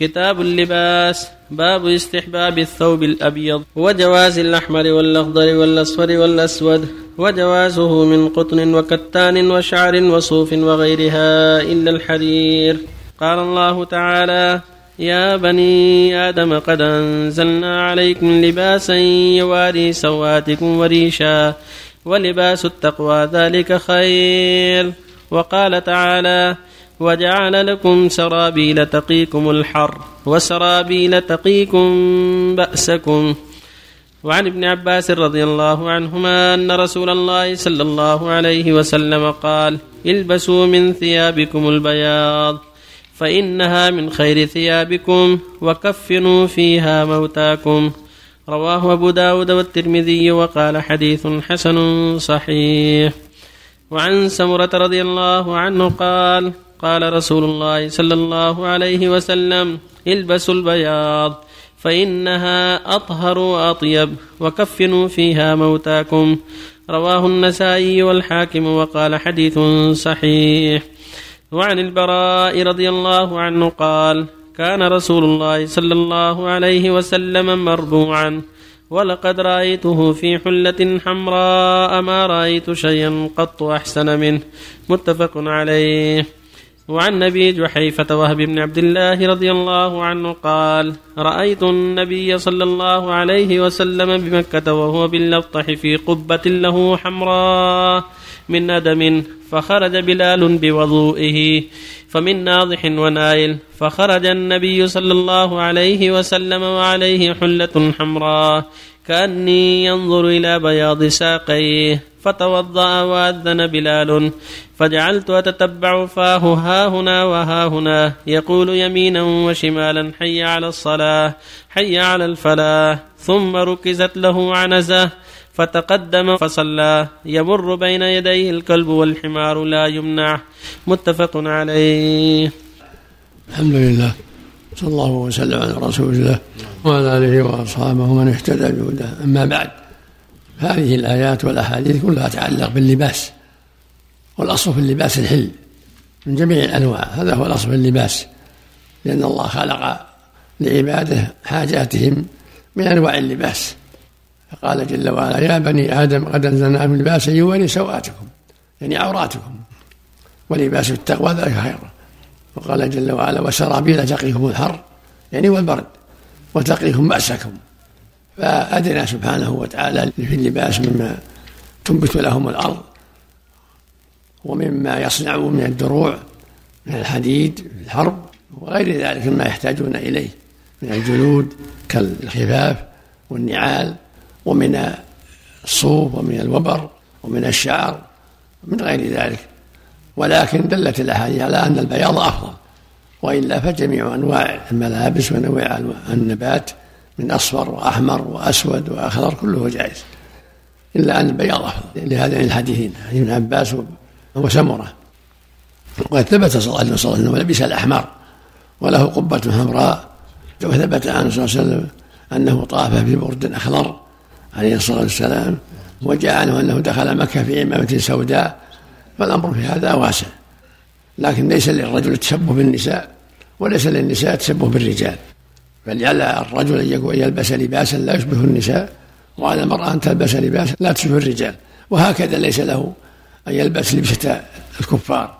كتاب اللباس باب استحباب الثوب الأبيض وجواز الأحمر والأخضر والأصفر والأسود وجوازه من قطن وكتان وشعر وصوف وغيرها إلا الحرير. قال الله تعالى يا بني آدم قد أنزلنا عليكم لباسا يواري سواتكم وريشا ولباس التقوى ذلك خير. وقال تعالى وجعل لكم سرابيل تقيكم الحر وسرابيل تقيكم بأسكم. وعن ابن عباس رضي الله عنهما أن رسول الله صلى الله عليه وسلم قال البسوا من ثيابكم البياض فإنها من خير ثيابكم وكفنوا فيها موتاكم. رواه أبو داود والترمذي وقال حديث حسن صحيح. وعن سمرة رضي الله عنه قال قال رسول الله صلى الله عليه وسلم البسوا البياض فإنها أطهر وأطيب وكفنوا فيها موتاكم. رواه النسائي والحاكم وقال حديث صحيح. وعن البراء رضي الله عنه قال كان رسول الله صلى الله عليه وسلم مربوعا ولقد رأيته في حلة حمراء ما رأيت شيئا قط أحسن منه. متفق عليه. وعن أبي جحيفة وهب بن عبد الله رضي الله عنه قال رأيت النبي صلى الله عليه وسلم بمكة وهو باللطح في قبة له حمراء من ندم فخرج بلال بوضوئه فمن ناضح ونائل فخرج النبي صلى الله عليه وسلم وعليه حلة حمراء كأني ينظر إلى بياض ساقيه فتوضأ وأذن بلال فجعلت أتتبع فاه ها هنا وها هنا يقول يمينا وشمالا حي على الصلاة حي على الفلاح ثم ركزت له عنزة فتقدم فصلى يمر بين يديه الكلب والحمار لا يمنع متفق عليه. الحمد لله. صلى الله وسلم على رسول الله وعلى آله وأصحابه ومن اهتدى بهداه. أما بعد هذه الآيات والأحاديث كلها تتعلق باللباس والأصل في اللباس الحل من جميع الأنواع. هذا هو الأصل في اللباس لأن الله خلق لعباده حاجاتهم من أنواع اللباس. فقال جل وعلا يا بني آدم قد أنزلنا من لباسا يواري سوآتكم يعني عوراتكم ولباس التقوى ذلك خير. وقال جل وعلا وسرابيل تقيكم الحر. يعني والبرد وتقيكم بأسكم. فأدنى سبحانه وتعالى في اللباس مما تنبت لهم الأرض ومما يصنعون من الدروع من الحديد في الحرب وغير ذلك مما يحتاجون إليه من الجلود كالخفاف والنعال ومن الصوف ومن الوبر ومن الشعر من غير ذلك. ولكن دلت الأحاديث على أن البياض أفضل وإلا فجميع أنواع الملابس وأنواع النبات من أصفر وأحمر وأسود وأخضر كله جائز إلا أن البياض أفضل. لهذين الحديثين حديث ابن عباس وسمرة. وقد ثبت صلى الله عليه وسلم أنه لبس الأحمر وله قبة حمراء وثبت عنه صلى الله عليه وسلم أنه طاف في برد أخضر عليه الصلاة والسلام وجاء عنه أنه دخل مكة في عمامة سوداء فالأمر في هذا واسع. لكن ليس للرجل التشبه بالنساء وليس للنساء التشبه بالرجال. بل على الرجل أن يلبس لباسا لا يشبه النساء وعلى المرأة أن تلبس لباسا لا تشبه الرجال. وهكذا ليس له أن يلبس لبسة الكفار.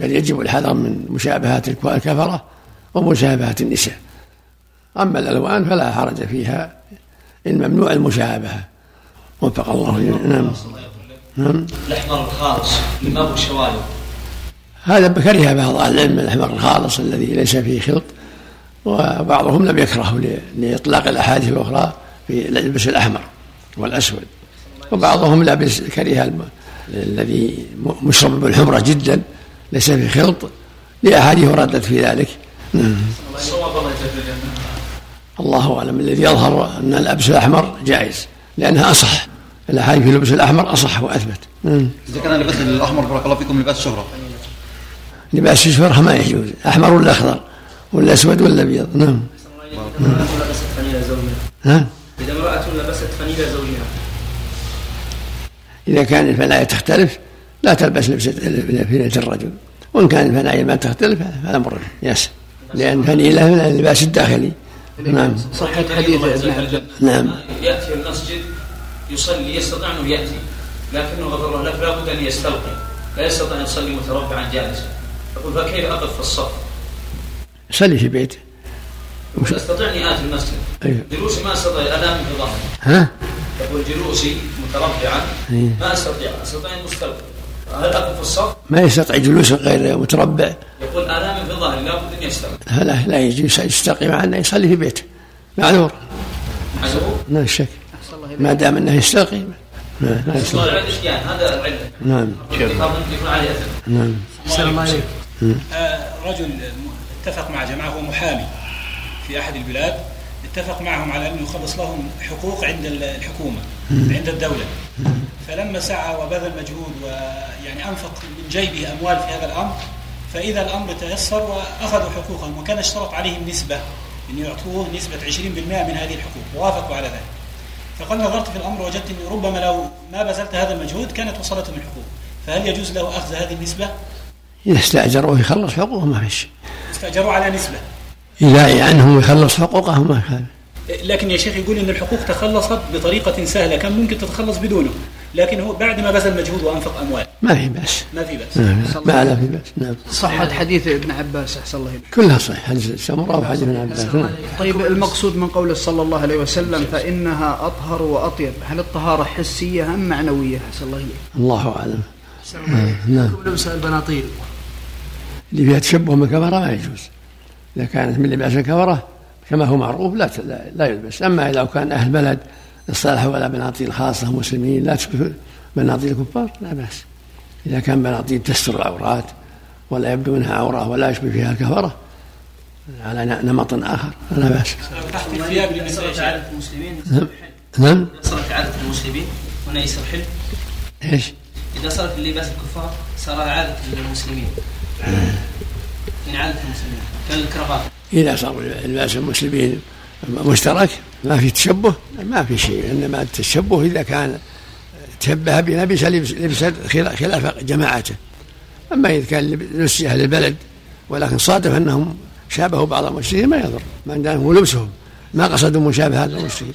بل يجب الحذر من مشابهة الكفرة ومشابهة النساء. أما الألوان فلا حرج فيها الممنوع المشابهة. وفق الله. نعم. نعم. الأحمر الخالص لما هو الشوارب هذا كره بعض أهل العلم الأحمر الخالص الذي ليس فيه خلط وبعضهم لم يكره لإطلاق الأحاديث الأخرى في لبس الأحمر والأسود. وبعضهم لبس كره الذي مشرب بالحمرة جدا ليس في خلط لأحاديث وردت في ذلك. نعم. الله أعلم. الذي يظهر أن اللبس الأحمر جائز لأنها أصح. الأحاديث في لبس الأحمر أصح وأثبت. نعم. إذا كان لباس الأحمر بارك الله فيكم لباس شهرة. لباس الشهرة ما يجوز. أحمر ولا أخضر؟ ولا أسود ولا أبيض؟ نعم. نعم. لبست فنيلة زوجها ها؟ إذا امرأة لبست فنيلة زوجها. إذا كان الفنايا تختلف لا تلبس لبسة فنيلة الرجل. وإن كان الفنايا ما تختلف فالأمر ياسر لأن فنيلة من اللباس الداخلي. نعم. صحة حديث نعم. يأتي المسجد يصلي يستطيع أنه يأتي لكنه غفر الله لك لابد أن يستلقي لا يستطيع أن يصلي متربعا جالسا. يقول فكيف أقف في الصف؟ يصلي في بيته. أستطيع اني اتي المسجد؟ أيوه. جلوسي ما أستطيع الانام في ظهري. ها؟ يقول جلوسي متربعا أيوه. ما أستطيع أستطيع أن استلقي هل أقف في الصف؟ ما يستطيع جلوس غير متربع. يقول انام في ظهري لابد اني استلقي لا لا يجي يستقي مع أنه يصلي في بيته. معذور. عزبه ما شك. ما دام أنه يستقي يعني هذا العله نعم. يكون عليه اثم نعم. السلام عليكم آه، رجل اتفق مع جماعة هو محامي في أحد البلاد اتفق معهم على أنه يخلص لهم حقوق عند الحكومة عند الدولة. فلما سعى وبذل مجهود ويعني أنفق من جيبه أموال في هذا الأمر فإذا الأمر تيسر وأخذوا حقوقهم وكان اشترط عليهم نسبة أن يعطوه نسبة 20% من هذه الحقوق ووافقوا على ذلك. فقد نظرت في الأمر وجدت أنه ربما لو ما بذلت هذا المجهود كانت وصلتهم الحقوق فهل يجوز له أخذ هذه النسبة؟ إذا استأجروه يخلص حقوقه ما في شيء. استأجروا على نسبة. إذا عنهم يخلص حقوقه ما كان لكن يا شيخ يقول إن الحقوق تخلصت بطريقة سهلة. كان ممكن تتخلص بدونه؟ لكن هو بعد ما بذل مجهود وأنفق أموال. ما في بأس. ما في بس ما في- ما لا في بأس. نعم. صحة حديث ابن عباس أحسن الله إليك. كلها صحيح حديث سمرة وحديث ابن عباس. نعم. طيب المقصود من قوله صلى الله عليه وسلم فإنها أطهر وأطيب. هل الطهارة حسية أم معنوية؟ أحسن الله إليك. الله أعلم. نعم. لبس البناطيل. اللي فيها تشبه من كفرة ما يجوز. إذا كانت من لباس الكفرة كما هو معروف لا لا, لا يلبس. أما إذا كان أهل بلد اصطلحوا على بناطيل خاصة مسلمين. لا تشبه بناطيل الكفار لا بأس. إذا كان بناطيل تستر العورات ولا يبدو منها عورة ولا يشبه فيها الكفرة على نمط آخر لا بأس. تحت الثياب صارت. عادة المسلمين. نعم. نعم. صارت عادة المسلمين. هنا يصير حل. إيش؟ إذا صار في لباس الكفار صار عادة المسلمين من عادة المسلمين. كالكرافات إذا صار لباس المسلمين مشترك ما في تشبه ما في شيء إنما التشبه إذا كان تشبه بلبس لبس لبس خلا- خلاف جماعته. أما إذا كان لب- لبس أهل البلد ولكن صادف أنهم شابهوا بعض المشركين ما يضر ما دام هو لبسهم ما قصدوا مشابهة المشركين.